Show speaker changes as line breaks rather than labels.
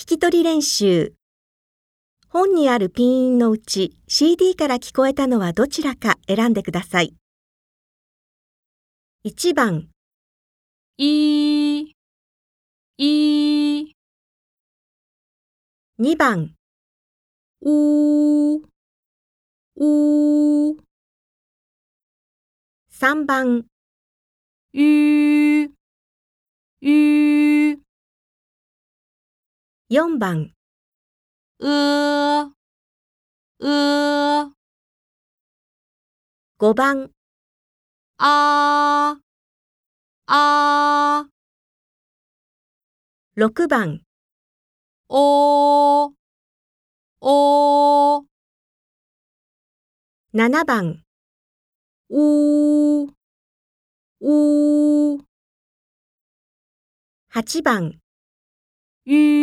聞き取り練習。本にあるピン音のうち CD から聞こえたのはどちらか選んでください。1番、
いい、いい、
2番、
うー、うー、
3番、
ゆ
4番、
うー、うー、
5番、
あー、あー、
6番、
おー、おー、
7番、
うー、うー、
8番、
ゆー、